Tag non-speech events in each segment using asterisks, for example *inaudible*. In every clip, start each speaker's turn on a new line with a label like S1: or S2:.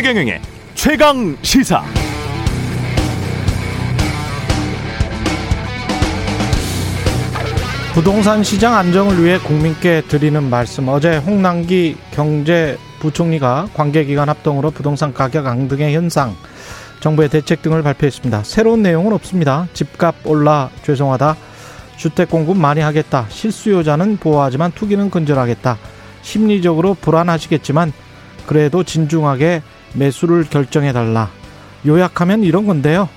S1: 최경영의 최강 시사.
S2: 부동산 시장 안정을 위해 국민께 드리는 말씀. 어제 홍남기 경제부총리가 관계기관 합동으로 부동산 가격 앙등의 현상, 정부의 대책 등을 발표했습니다. 새로운 내용은 없습니다. 집값 올라 죄송하다. 주택 공급 많이 하겠다. 실수요자는 보호하지만 투기는 근절하겠다. 심리적으로 불안하시겠지만 그래도 진중하게 매수를 결정해 달라. 요약하면 이런 건데요.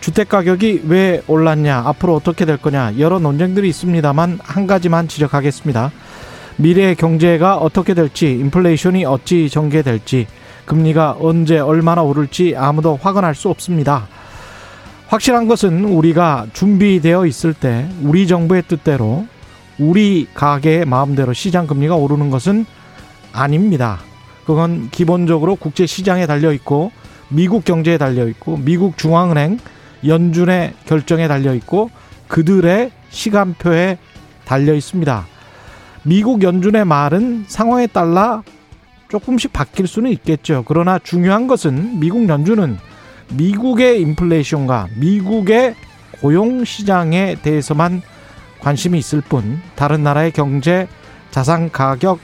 S2: 주택 가격이 왜 올랐냐, 앞으로 어떻게 될 거냐, 여러 논쟁들이 있습니다만 한 가지만 지적하겠습니다. 미래의 경제가 어떻게 될지, 인플레이션이 어찌 전개될지, 금리가 언제 얼마나 오를지 아무도 확언할 수 없습니다. 확실한 것은 우리가 준비되어 있을 때 우리 정부의 뜻대로 우리 가게의 마음대로 시장 금리가 오르는 것은 아닙니다. 그건 기본적으로 국제 시장에 달려 있고 미국 경제에 달려 있고 미국 중앙은행 연준의 결정에 달려 있고 그들의 시간표에 달려 있습니다. 미국 연준의 말은 상황에 따라 조금씩 바뀔 수는 있겠죠. 그러나 중요한 것은 미국 연준은 미국의 인플레이션과 미국의 고용 시장에 대해서만 관심이 있을 뿐 다른 나라의 경제, 자산 가격,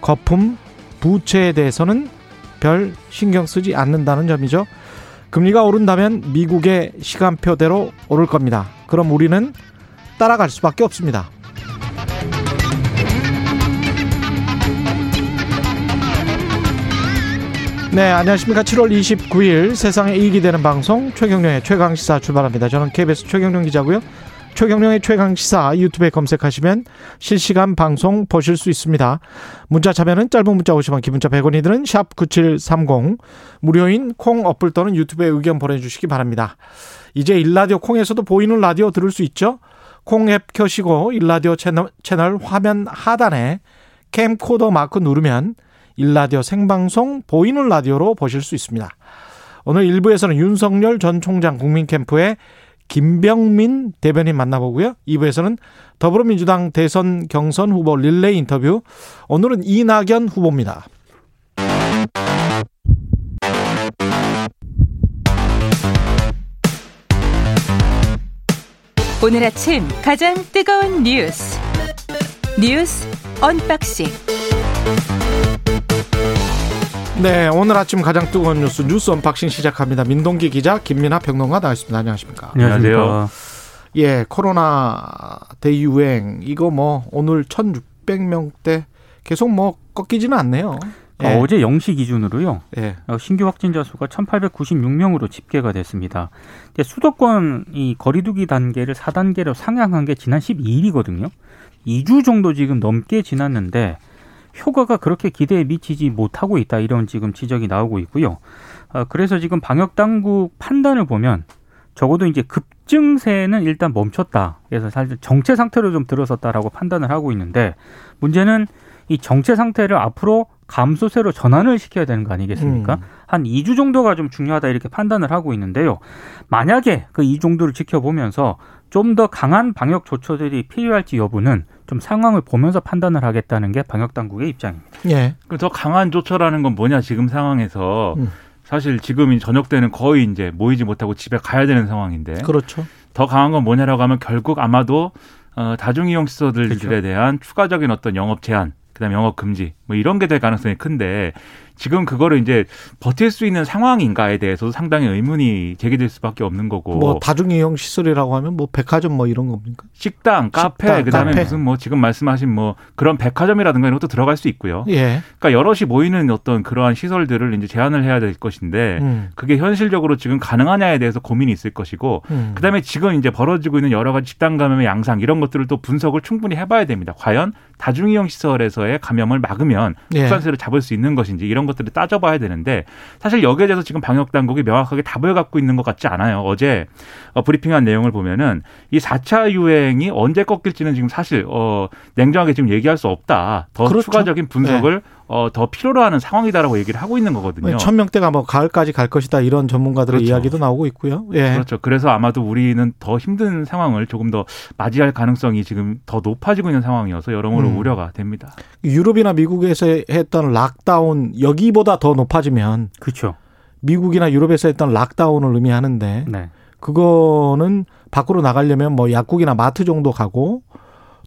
S2: 거품, 부채에 대해서는 별 신경 쓰지 않는다는 점이죠. 금리가 오른다면 미국의 시간표대로 오를 겁니다. 그럼 우리는 따라갈 수밖에 없습니다. 네, 안녕하십니까. 7월 29일 세상에 이익이 되는 방송 최경령의 최강시사 출발합니다. 저는 KBS 최경령 기자고요. 최경령의 최강시사 유튜브에 검색하시면 실시간 방송 보실 수 있습니다. 문자 참여는 짧은 문자 50원, 기본자 100원이 드는 샵 9730 무료인 콩 어플 또는 유튜브에 의견 보내주시기 바랍니다. 이제 일라디오 콩에서도 보이는 라디오 들을 수 있죠? 콩 앱 켜시고 일라디오 채널, 채널 화면 하단에 캠코더 마크 누르면 일라디오 생방송 보이는 라디오로 보실 수 있습니다. 오늘 1부에서는 윤석열 전 총장 국민캠프의 김병민 대변인 만나보고요. 2부에서는 더불어민주당 대선 경선 후보 릴레이 인터뷰. 오늘은 이낙연 후보입니다.
S3: 오늘 아침 가장 뜨거운 뉴스. 뉴스 unboxing.
S2: 네, 오늘 아침 가장 뜨거운 뉴스 뉴스 unboxing 시작합니다. 민동기 기자, 김민하 평론가 나와있습니다. 안녕하십니까?
S4: 안녕하세요.
S2: 예, 코로나 대유행 이거 뭐 오늘 1,600명대 계속 뭐 꺾이지는 않네요. 예.
S4: 어, 어제 0시 기준으로요.
S2: 예.
S4: 어, 신규 확진자 수가 1,896명으로 집계가 됐습니다. 수도권 이 거리두기 단계를 4단계로 상향한 게 지난 12일이거든요. 2주 정도 지금 넘게 지났는데 효과가 그렇게 기대에 미치지 못하고 있다 이런 지금 지적이 나오고 있고요. 어, 그래서 지금 방역 당국 판단을 보면 적어도 이제 급증세는 일단 멈췄다. 그래서 사실 정체 상태로 좀 들어섰다라고 판단을 하고 있는데 문제는 이 정체 상태를 앞으로 감소세로 전환을 시켜야 되는 거 아니겠습니까?
S2: 음.
S4: 한 2주 정도가 좀 중요하다 이렇게 판단을 하고 있는데요. 만약에 그이 정도를 지켜보면서 좀 더 강한 방역 조처들이 필요할지 여부는 좀 상황을 보면서 판단을 하겠다는 게 방역 당국의 입장입니다.
S2: 예.
S5: 그더 강한 조처라는 건 뭐냐 지금 상황에서
S2: 음.
S5: 사실 지금 이 저녁 때는 거의 이제 모이지 못하고 집에 가야 되는 상황인데
S2: 그렇죠.
S5: 더 강한 건 뭐냐라고 하면 결국 아마도 어, 다중이용 시설들에
S4: 그렇죠.
S5: 대한 추가적인 어떤 영업 제한 그다음에 영업 금지 뭐 이런 게 될 가능성이 큰데 지금 그거를 이제 버틸 수 있는 상황인가에 대해서도 상당히 의문이 제기될 수밖에 없는 거고
S2: 뭐 다중이용 시설이라고 하면 뭐 백화점 뭐 이런 겁니까?
S5: 식당, 카페,
S2: 식당,
S5: 그다음에
S2: 카페.
S5: 무슨 뭐 지금 말씀하신 뭐 그런 백화점이라든가 이런 것도 들어갈 수 있고요.
S2: 예.
S5: 그러니까 여럿이 모이는 어떤 그러한 시설들을 이제 제한을 해야 될 것인데
S2: 음.
S5: 그게 현실적으로 지금 가능하냐에 대해서 고민이 있을 것이고
S2: 음.
S5: 그다음에 지금 이제 벌어지고 있는 여러 가지 집단 감염의 양상 이런 것들을 또 분석을 충분히 해봐야 됩니다. 과연 다중이용 시설에서의 감염을 막으면
S2: 예.
S5: 확산세를 잡을 수 있는 것인지 이런 것 들을 따져봐야 되는데 사실 여기에 대해서 지금 방역 당국이 명확하게 답을 갖고 있는 것 같지 않아요. 어제 어, 브리핑한 내용을 보면은 이 4차 유행이 언제 꺾일지는 지금 사실 어 냉정하게 지금 얘기할 수 없다. 더
S2: 그렇죠.
S5: 추가적인 분석을 어, 더 필요로 하는 상황이다라고 얘기를 하고 있는 거거든요.
S2: 천 명대가 뭐 가을까지 갈 것이다 이런 전문가들의
S5: 그렇죠.
S2: 이야기도 나오고 있고요. 예.
S5: 그렇죠. 그래서 아마도 우리는 더 힘든 상황을 조금 더 맞이할 가능성이 지금 더 높아지고 있는 상황이어서 여러모로
S2: 음.
S5: 우려가 됩니다.
S2: 유럽이나 미국에서 했던 lockdown 여기보다 더 높아지면
S4: 그렇죠.
S2: 미국이나 유럽에서 했던 lockdown을 의미하는데
S4: 네.
S2: 그거는 밖으로 나가려면 뭐 약국이나 마트 정도 가고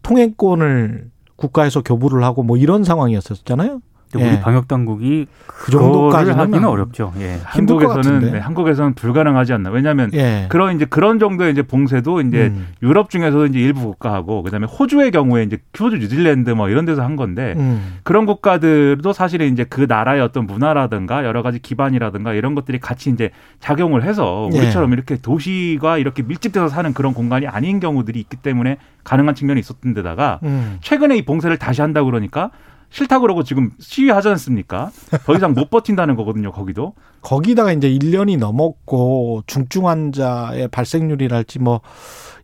S2: 통행권을 국가에서 교부를 하고 뭐 이런 상황이었었잖아요.
S4: 근데
S2: 예.
S4: 우리 방역 당국이
S2: 그 정도까지는
S4: 하기는
S2: 안-
S4: 어렵죠. 예.
S5: 한국에서는
S2: 같은데.
S5: 네, 한국에서는 불가능하지 않나. 왜냐하면
S2: 예.
S5: 그런 이제 그런 정도의 이제 봉쇄도 이제
S2: 음.
S5: 유럽 중에서도 이제 일부 국가하고 그다음에 호주의 경우에 이제 호주, 뉴질랜드 뭐 이런 데서 한 건데
S2: 음.
S5: 그런 국가들도 사실은 이제 그 나라의 어떤 문화라든가 여러 가지 기반이라든가 이런 것들이 같이 이제 작용을 해서
S2: 예.
S5: 우리처럼 이렇게 도시가 이렇게 밀집돼서 사는 그런 공간이 아닌 경우들이 있기 때문에 가능한 측면이 있었던 데다가
S2: 음.
S5: 최근에 이 봉쇄를 다시 한다 그러니까 싫다 그러고 지금 시위하지 않습니까? 더 이상 못 버틴다는 거거든요, 거기도.
S2: 거기다가 이제 1년이 넘었고 중증 환자의 발생률이랄지 뭐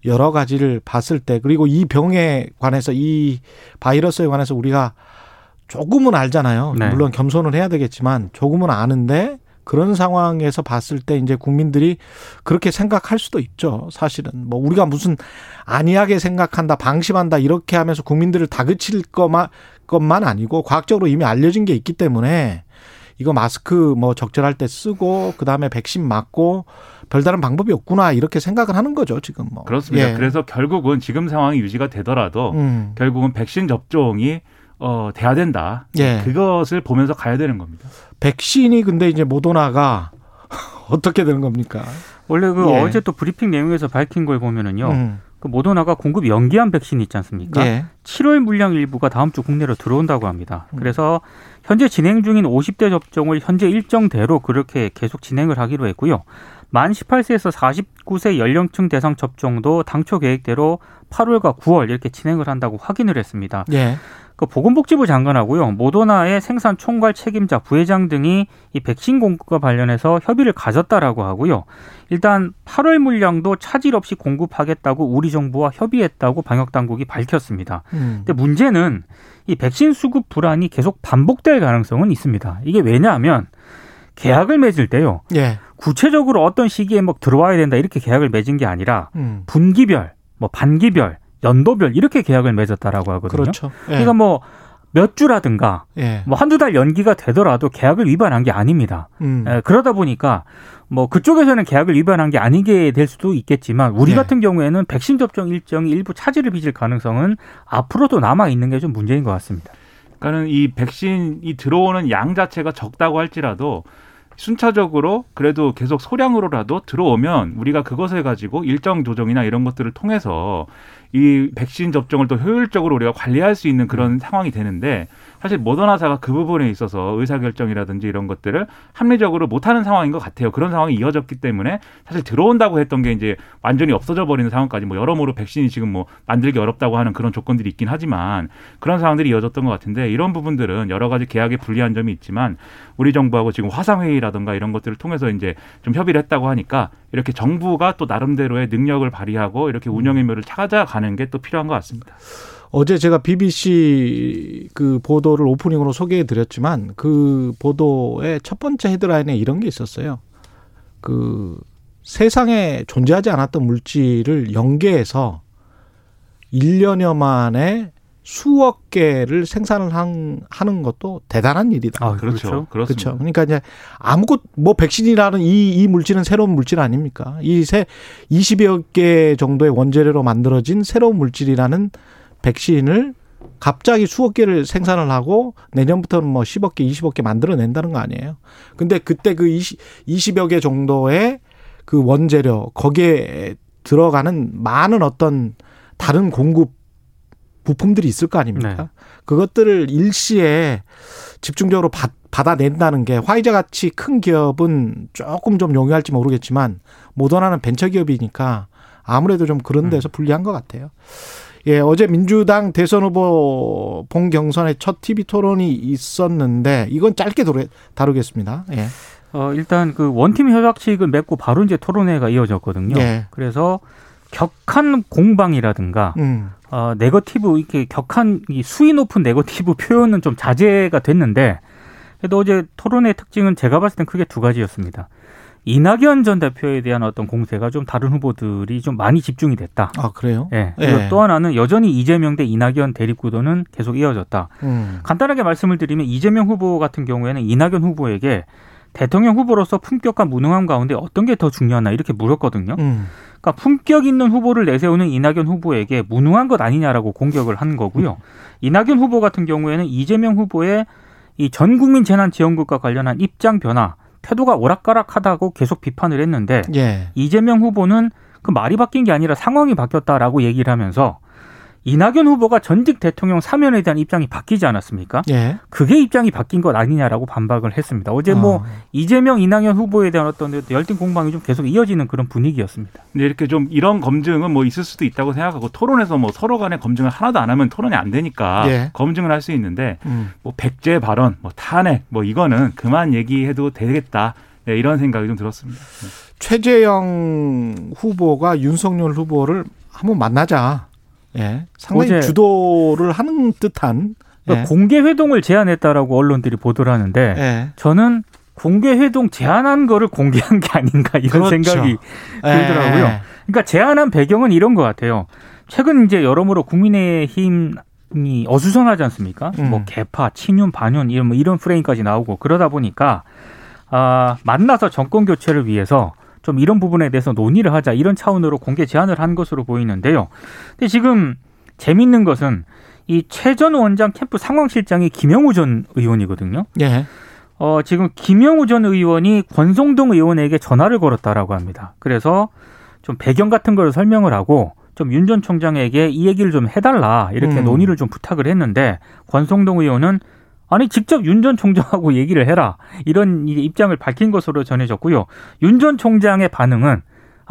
S2: 여러 가지를 봤을 때 그리고 이 병에 관해서 이 바이러스에 관해서 우리가 조금은 알잖아요.
S4: 네.
S2: 물론 겸손을 해야 되겠지만 조금은 아는데 그런 상황에서 봤을 때 이제 국민들이 그렇게 생각할 수도 있죠. 사실은 뭐 우리가 무슨 안이하게 생각한다, 방심한다 이렇게 하면서 국민들을 다그칠 것만 것만 아니고 과학적으로 이미 알려진 게 있기 때문에 이거 마스크 뭐 적절할 때 쓰고 그다음에 백신 맞고 별다른 방법이 없구나 이렇게 생각을 하는 거죠 지금 뭐
S5: 그렇습니다.
S2: 예.
S5: 그래서 결국은 지금 상황이 유지가 되더라도
S2: 음.
S5: 결국은 백신 접종이 어 돼야 된다.
S2: 예.
S5: 그것을 보면서 가야 되는 겁니다.
S2: 백신이 근데 이제 모더나가 *laughs* 어떻게 되는 겁니까?
S4: 원래 그
S2: 예.
S4: 어제 또 브리핑 내용에서 밝힌 걸 보면은요.
S2: 음.
S4: 그 모더나가 공급 연기한 백신 있지 않습니까?
S2: 예.
S4: 7월 물량 일부가 다음 주 국내로 들어온다고 합니다.
S2: 음.
S4: 그래서 현재 진행 중인 50대 접종을 현재 일정대로 그렇게 계속 진행을 하기로 했고요. 만 18세에서 49세 연령층 대상 접종도 당초 계획대로 8월과 9월 이렇게 진행을 한다고 확인을 했습니다.
S2: 예.
S4: 그 보건복지부 장관하고요, 모더나의 생산 총괄 책임자 부회장 등이 이 백신 공급과 관련해서 협의를 가졌다라고 하고요. 일단 8월 물량도 차질 없이 공급하겠다고 우리 정부와 협의했다고 방역 당국이 밝혔습니다.
S2: 음.
S4: 근데 문제는 이 백신 수급 불안이 계속 반복될 가능성은 있습니다. 이게 왜냐하면 계약을 맺을 때요.
S2: 예.
S4: 구체적으로 어떤 시기에 뭐 들어와야 된다 이렇게 계약을 맺은 게 아니라
S2: 음.
S4: 분기별, 뭐 반기별, 연도별 이렇게 계약을 맺었다라고 하거든요.
S2: 그렇죠. 예.
S4: 그러니까 뭐 몇 주라든가
S2: 예.
S4: 뭐 한두 달 연기가 되더라도 계약을 위반한 게 아닙니다.
S2: 음.
S4: 에, 그러다 보니까 뭐 그쪽에서는 계약을 위반한 게 아니게 될 수도 있겠지만 우리
S2: 네.
S4: 같은 경우에는 백신 접종 일정이 일부 차질을 빚을 가능성은 앞으로도 남아 있는 게 좀 문제인 것 같습니다.
S5: 그러니까는 이 백신이 들어오는 양 자체가 적다고 할지라도 순차적으로 그래도 계속 소량으로라도 들어오면 우리가 그것을 가지고 일정 조정이나 이런 것들을 통해서 이 백신 접종을 또 효율적으로 우리가 관리할 수 있는 그런 상황이 되는데 사실 모더나사가 그 부분에 있어서 의사결정이라든지 이런 것들을 합리적으로 못하는 상황인 것 같아요. 그런 상황이 이어졌기 때문에 사실 들어온다고 했던 게 이제 완전히 없어져 버리는 상황까지 뭐 여러모로 백신이 지금 뭐 만들기 어렵다고 하는 그런 조건들이 있긴 하지만 그런 상황들이 이어졌던 것 같은데 이런 부분들은 여러 가지 계약에 불리한 점이 있지만 우리 정부하고 지금 화상회의라든가 이런 것들을 통해서 이제 좀 협의를 했다고 하니까 이렇게 정부가 또 나름대로의 능력을 발휘하고 이렇게 운영의 묘를 찾아가는 게 또 필요한 것 같습니다.
S2: 어제 제가 BBC 그 보도를 오프닝으로 소개해 드렸지만 그 보도의 첫 번째 헤드라인에 이런 게 있었어요. 그 세상에 존재하지 않았던 물질을 연계해서 1년여 만에 수억 개를 생산을 한, 하는 것도 대단한 일이다.
S5: 아, 그렇죠. 그렇습니다.
S2: 그렇죠. 그러니까 이제 아무것 뭐 백신이라는 이, 이 물질은 새로운 물질 아닙니까? 이새 20여 개 정도의 원재료로 만들어진 새로운 물질이라는 백신을 갑자기 수억 개를 생산을 하고 내년부터는 뭐 10억 개, 20억 개 만들어낸다는 거 아니에요. 근데 그때 그 20, 20여 개 정도의 그 원재료 거기에 들어가는 많은 어떤 다른 공급 부품들이 있을 거 아닙니까?
S4: 네.
S2: 그것들을 일시에 집중적으로 받, 받아낸다는 게 화이자 같이 큰 기업은 조금 좀 용이할지 모르겠지만 모더나는 벤처 기업이니까 아무래도 좀 그런 데서 불리한 것 같아요. 예, 어제 민주당 대선 후보 본경선의 첫 TV 토론이 있었는데 이건 짧게 다루겠습니다. 예.
S4: 어, 일단 그 one team 협약식을 맺고 바로 이제 토론회가 이어졌거든요.
S2: 예.
S4: 그래서 격한 공방이라든가
S2: 음.
S4: 어, 네거티브 이렇게 격한 이 수위 높은 네거티브 표현은 좀 자제가 됐는데 그래도 어제 토론의 특징은 제가 봤을 땐 크게 두 가지였습니다. 이낙연 전 대표에 대한 어떤 공세가 좀 다른 후보들이 좀 많이 집중이 됐다.
S2: 아 그래요?
S4: 예. 그리고
S2: 예.
S4: 또 하나는 여전히 이재명 대 이낙연 대립 구도는 계속 이어졌다.
S2: 음.
S4: 간단하게 말씀을 드리면 이재명 후보 같은 경우에는 이낙연 후보에게 대통령 후보로서 품격과 무능함 가운데 어떤 게 더 중요하나 이렇게 물었거든요.
S2: 음.
S4: 그러니까 품격 있는 후보를 내세우는 이낙연 후보에게 무능한 것 아니냐라고 공격을 한 거고요. 이낙연 후보 같은 경우에는 이재명 후보의 이 전 국민 재난 지원금과 관련한 입장 변화, 태도가 오락가락하다고 계속 비판을 했는데
S2: 예.
S4: 이재명 후보는 그 말이 바뀐 게 아니라 상황이 바뀌었다라고 얘기를 하면서 이낙연 후보가 전직 대통령 사면에 대한 입장이 바뀌지 않았습니까?
S2: 예.
S4: 그게 입장이 바뀐 것 아니냐라고 반박을 했습니다. 어제 뭐
S2: 어.
S4: 이재명, 이낙연 후보에 대한 어떤 열띤 공방이 좀 계속 이어지는 그런 분위기였습니다.
S5: 근데 이렇게 좀 이런 검증은 뭐 있을 수도 있다고 생각하고 토론에서 뭐 서로 간에 검증을 하나도 안 하면 토론이 안 되니까
S2: 예.
S5: 검증을 할 수 있는데
S2: 음.
S5: 뭐 백제 발언, 뭐 탄핵, 뭐 이거는 그만 얘기해도 되겠다. 네, 이런 생각이 좀 들었습니다.
S2: 최재형 후보가 윤석열 후보를 한번 만나자. 예. 상당히 주도를 하는 듯한.
S4: 그러니까
S2: 예.
S4: 공개 회동을 제안했다라고 언론들이 보도를 하는데
S2: 예.
S4: 저는 공개 회동 제안한 거를 공개한 게 아닌가 이런
S2: 그렇죠.
S4: 생각이 들더라고요.
S2: 예.
S4: 그러니까 제안한 배경은 이런 것 같아요. 최근 이제 여러모로 국민의힘 이 어수선하지 않습니까?
S2: 음.
S4: 뭐 개파, 친윤, 반윤 이런 뭐 이런 프레임까지 나오고 그러다 보니까 아, 만나서 정권 교체를 위해서 좀 이런 부분에 대해서 논의를 하자 이런 차원으로 공개 제안을 한 것으로 보이는데요. 근데 지금 재밌는 것은 이 최전 원장 캠프 상황실장이 김영우 전 의원이거든요.
S2: 예.
S4: 어, 지금 김영우 전 의원이 권성동 의원에게 전화를 걸었다라고 합니다. 그래서 좀 배경 같은 걸 설명을 하고 좀 윤 전 총장에게 이 얘기를 좀 해달라 이렇게
S2: 음.
S4: 논의를 좀 부탁을 했는데 권성동 의원은 아니 직접 윤 전 총장하고 얘기를 해라 이런 입장을 밝힌 것으로 전해졌고요. 윤 전 총장의 반응은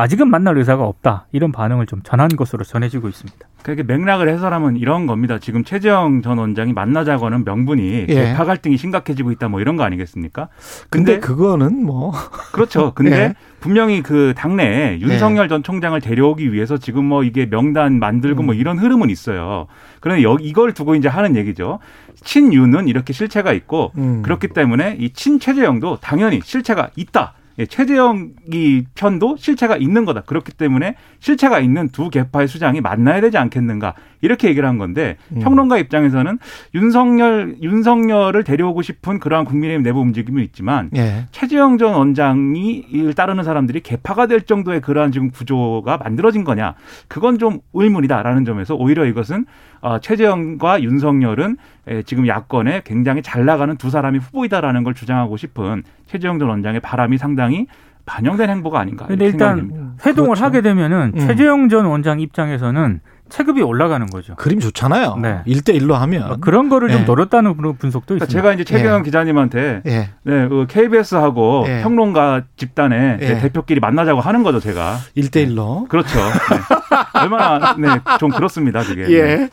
S4: 아직은 만날 의사가 없다 이런 반응을 좀 전한 것으로 전해지고 있습니다.
S5: 그렇게 맥락을 해설하면 이런 겁니다. 지금 최재형 전 원장이 만나자고 하는 명분이
S2: 예.
S5: 개파 갈등이 심각해지고 있다 뭐 이런 거 아니겠습니까?
S2: 근데,
S5: 근데
S2: 그거는 뭐
S5: 그렇죠. *laughs* 근데
S2: 예.
S5: 분명히 그 당내에 윤석열 전 총장을 데려오기 위해서 지금 뭐 이게 명단 만들고
S2: 음.
S5: 뭐 이런 흐름은 있어요. 그런데 여 이걸 두고 이제 하는 얘기죠. 친윤은 이렇게 실체가 있고
S2: 음.
S5: 그렇기 때문에 이 친최재형도 당연히 실체가 있다. 예, 최재형이 편도 실체가 있는 거다. 그렇기 때문에 실체가 있는 두 개파의 수장이 만나야 되지 않겠는가. 이렇게 얘기를 한 건데
S2: 음.
S5: 평론가 입장에서는 윤석열 윤석열을 데려오고 싶은 그러한 국민의힘 내부 움직임이 있지만
S2: 예.
S5: 최재형 전 원장이 이를 따르는 사람들이 개파가 될 정도의 그러한 지금 구조가 만들어진 거냐 그건 좀 의문이다라는 점에서 오히려 이것은 어, 최재형과 윤석열은 에, 지금 야권에 굉장히 잘 나가는 두 사람이 후보이다라는 걸 주장하고 싶은 최재형 전 원장의 바람이 상당히 반영된 행보가 아닌가
S4: 근데 일단
S5: 생각이 됩니다.
S4: 회동을
S2: 그렇죠.
S4: 하게 되면은
S2: 음.
S4: 최재형 전 원장 입장에서는 체급이 올라가는 거죠.
S2: 그림 좋잖아요.
S4: 네.
S2: 일대일로 하면.
S4: 어, 그런 거를
S2: 예.
S4: 좀 노렸다는 그런 분석도
S5: 그러니까
S4: 있습니다.
S5: 제가 이제 최경영
S2: 예.
S5: 기자님한테
S2: 예.
S5: 네, 그 KBS하고
S2: 예.
S5: 평론가 집단의
S2: 예.
S5: 대표끼리 만나자고 하는 거죠, 제가.
S2: 일대일로
S5: 그렇죠. 네. 얼마나 네, 좀 그렇습니다, 그게. 네.
S2: 예.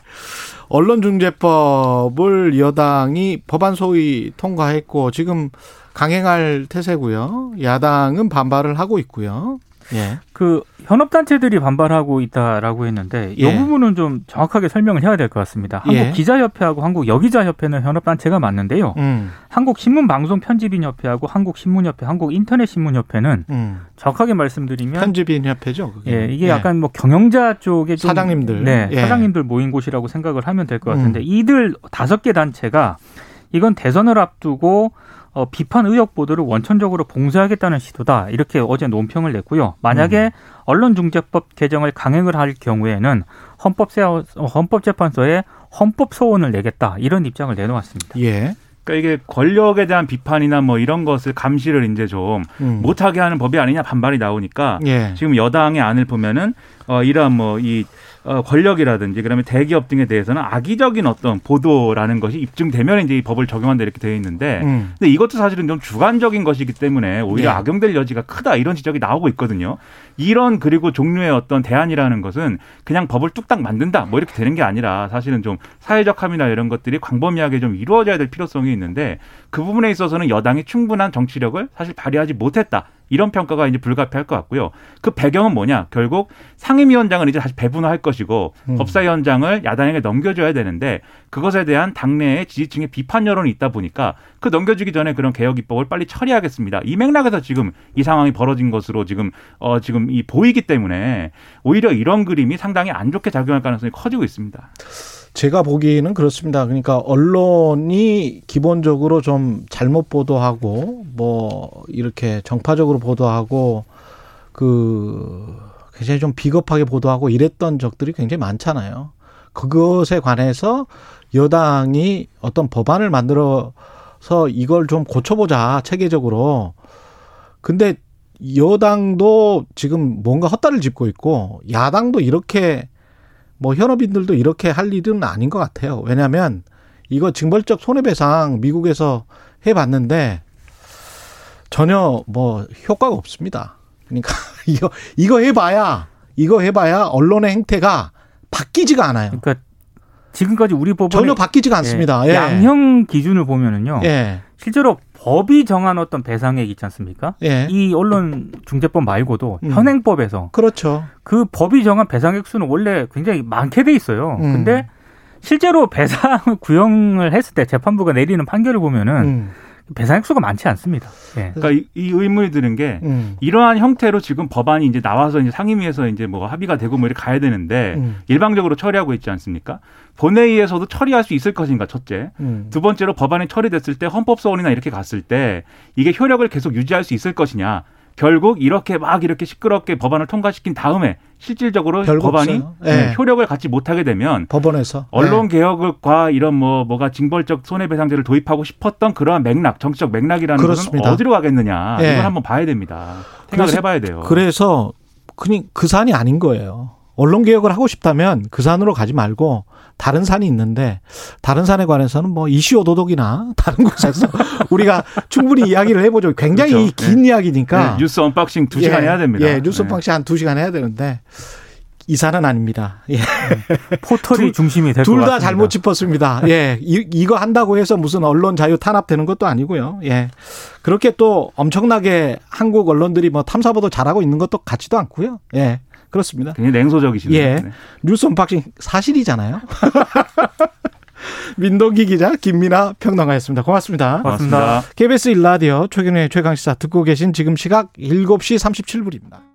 S2: 언론중재법을 여당이 법안 소위 통과했고 지금 강행할 태세고요. 야당은 반발을 하고 있고요. 예.
S4: 그 현업 단체들이 반발하고 있다라고 했는데
S2: 예.
S4: 이 부분은 좀 정확하게 설명을 해야 될 것 같습니다.
S2: 예.
S4: 한국 기자협회하고 한국 여기자협회는 현업 단체가 맞는데요.
S2: 음.
S4: 한국 신문방송편집인협회하고 한국 신문협회, 한국 인터넷신문협회는
S2: 음.
S4: 정확하게 말씀드리면
S2: 편집인 협회죠. 그게.
S4: 예, 이게 약간 뭐 경영자 쪽에 좀
S2: 사장님들.
S4: 네,
S2: 예.
S4: 사장님들 모인 곳이라고 생각을 하면 될 것 같은데
S2: 음.
S4: 이들 다섯 개 단체가 이건 대선을 앞두고 어, 비판 의혹 보도를 원천적으로 봉쇄하겠다는 시도다 이렇게 어제 논평을 냈고요. 만약에
S2: 음.
S4: 언론중재법 개정을 강행을 할 경우에는 헌법세 헌법재판소에 헌법 소원을 내겠다 이런 입장을 내놓았습니다.
S2: 예.
S5: 그러니까 이게 권력에 대한 비판이나 뭐 이런 것을 감시를 이제 좀
S2: 음.
S5: 못하게 하는 법이 아니냐 반발이 나오니까
S2: 예.
S5: 지금 여당의 안을 보면은 어 이러한 뭐이 어, 권력이라든지 그다음에 대기업 등에 대해서는 악의적인 어떤 보도라는 것이 입증되면 이제 이 법을 적용한다 이렇게 되어 있는데
S2: 음.
S5: 근데 이것도 사실은 좀 주관적인 것이기 때문에 오히려
S2: 네.
S5: 악용될 여지가 크다 이런 지적이 나오고 있거든요. 이런 그리고 종류의 어떤 대안이라는 것은 그냥 법을 뚝딱 만든다 뭐 이렇게 되는 게 아니라 사실은 좀 사회적 함이나 이런 것들이 광범위하게 좀 이루어져야 될 필요성이 있는데 그 부분에 있어서는 여당이 충분한 정치력을 사실 발휘하지 못했다. 이런 평가가 이제 불가피할 것 같고요. 그 배경은 뭐냐? 결국 상임위원장을 이제 다시 배분할 것이고
S2: 음.
S5: 법사위원장을 야당에게 넘겨줘야 되는데 그것에 대한 당내의 지지층의 비판 여론이 있다 보니까 그 넘겨주기 전에 그런 개혁 입법을 빨리 처리하겠습니다. 이 맥락에서 지금 이 상황이 벌어진 것으로 지금 어 지금 이 보이기 때문에 오히려 이런 그림이 상당히 안 좋게 작용할 가능성이 커지고 있습니다.
S2: 제가 보기에는 그렇습니다. 그러니까 언론이 기본적으로 좀 잘못 보도하고 뭐 이렇게 정파적으로 보도하고 그 굉장히 좀 비겁하게 보도하고 이랬던 적들이 굉장히 많잖아요. 그것에 관해서 여당이 어떤 법안을 만들어서 이걸 좀 고쳐보자 체계적으로. 근데 여당도 지금 뭔가 헛다리를 짚고 있고 야당도 이렇게 뭐 현업인들도 이렇게 할 일은 아닌 것 같아요. 왜냐하면 이거 징벌적 손해배상 미국에서 해봤는데 전혀 뭐 효과가 없습니다. 그러니까 *laughs* 이거 이거 해봐야 이거 해봐야 언론의 행태가 바뀌지가 않아요.
S4: 그러니까 지금까지 우리 법원의
S2: 전혀 바뀌지가 않습니다.
S4: 예,
S2: 예.
S4: 양형 기준을 보면은요.
S2: 예.
S4: 실제로 법이 정한 어떤 배상액 있지 않습니까?
S2: 예.
S4: 이 언론 중재법 말고도
S2: 음.
S4: 현행법에서
S2: 그렇죠.
S4: 그 법이 정한 배상액 수는 원래 굉장히 많게 돼 있어요.
S2: 음.
S4: 근데 실제로 배상을 *laughs* 구형을 했을 때 재판부가 내리는 판결을 보면은
S2: 음.
S4: 배상 액 수가 많지 않습니다. 예.
S5: 그러니까 이, 이 의문이 드는 게
S2: 음.
S5: 이러한 형태로 지금 법안이 이제 나와서 이제 상임위에서 이제 뭐 합의가 되고 뭐 이렇게 가야 되는데
S2: 음.
S5: 일방적으로 처리하고 있지 않습니까? 본회의에서도 처리할 수 있을 것인가 첫째.
S2: 음.
S5: 두 번째로 법안이 처리됐을 때 헌법 소원이나 이렇게 갔을 때 이게 효력을 계속 유지할 수 있을 것이냐. 결국 이렇게 막 이렇게 시끄럽게 법안을 통과시킨 다음에 실질적으로 법안이. 네,
S2: 예.
S5: 효력을 갖지 못하게 되면
S2: 법원에서
S5: 언론
S2: 예.
S5: 개혁과 이런 뭐 뭐가 징벌적 손해배상제를 도입하고 싶었던 그러한 맥락, 정치적 맥락이라는
S2: 그렇습니다.
S5: 것은 어디로 가겠느냐
S2: 예.
S5: 이걸 한번 봐야 됩니다. 생각을
S2: 그래서-
S5: 해봐야 돼요.
S2: 그래서 그니 그 산이 아닌 거예요. 언론 개혁을 하고 싶다면 그 산으로 가지 말고 다른 산이 있는데 다른 산에 관해서는 뭐 이슈 오도독이나 *laughs* 다른 곳에서 *laughs* 우리가 충분히 이야기를 해보죠. 굉장히
S5: 그렇죠.
S2: 긴 이야기니까
S5: 네, 뉴스 unboxing 두 시간
S2: 예,
S5: 해야 됩니다.
S2: 예, 뉴스
S5: 네.
S2: 방식 한두 시간 해야 되는데 이 산은 아닙니다. 예.
S4: 포털이
S2: 둘-
S4: 중심이 될 것 같습니다.
S2: 다 잘못 짚었습니다. 예. 이, 이거 한다고 해서 무슨 언론 자유 탄압되는 것도 아니고요. 예. 그렇게 또 엄청나게 한국 언론들이 뭐 탐사보도 잘하고 있는 것도 같지도 않고요. 예. 그렇습니다.
S5: 굉장히 냉소적이시네요.
S2: 예.
S5: 네.
S2: 뉴스 unboxing 사실이잖아요. *laughs* 민동기 기자 김민하 평론가였습니다. 고맙습니다.
S4: 고맙습니다.
S2: KBS 일라디오 최경의 최강시사 듣고 계신 지금 시각 7시 37분입니다.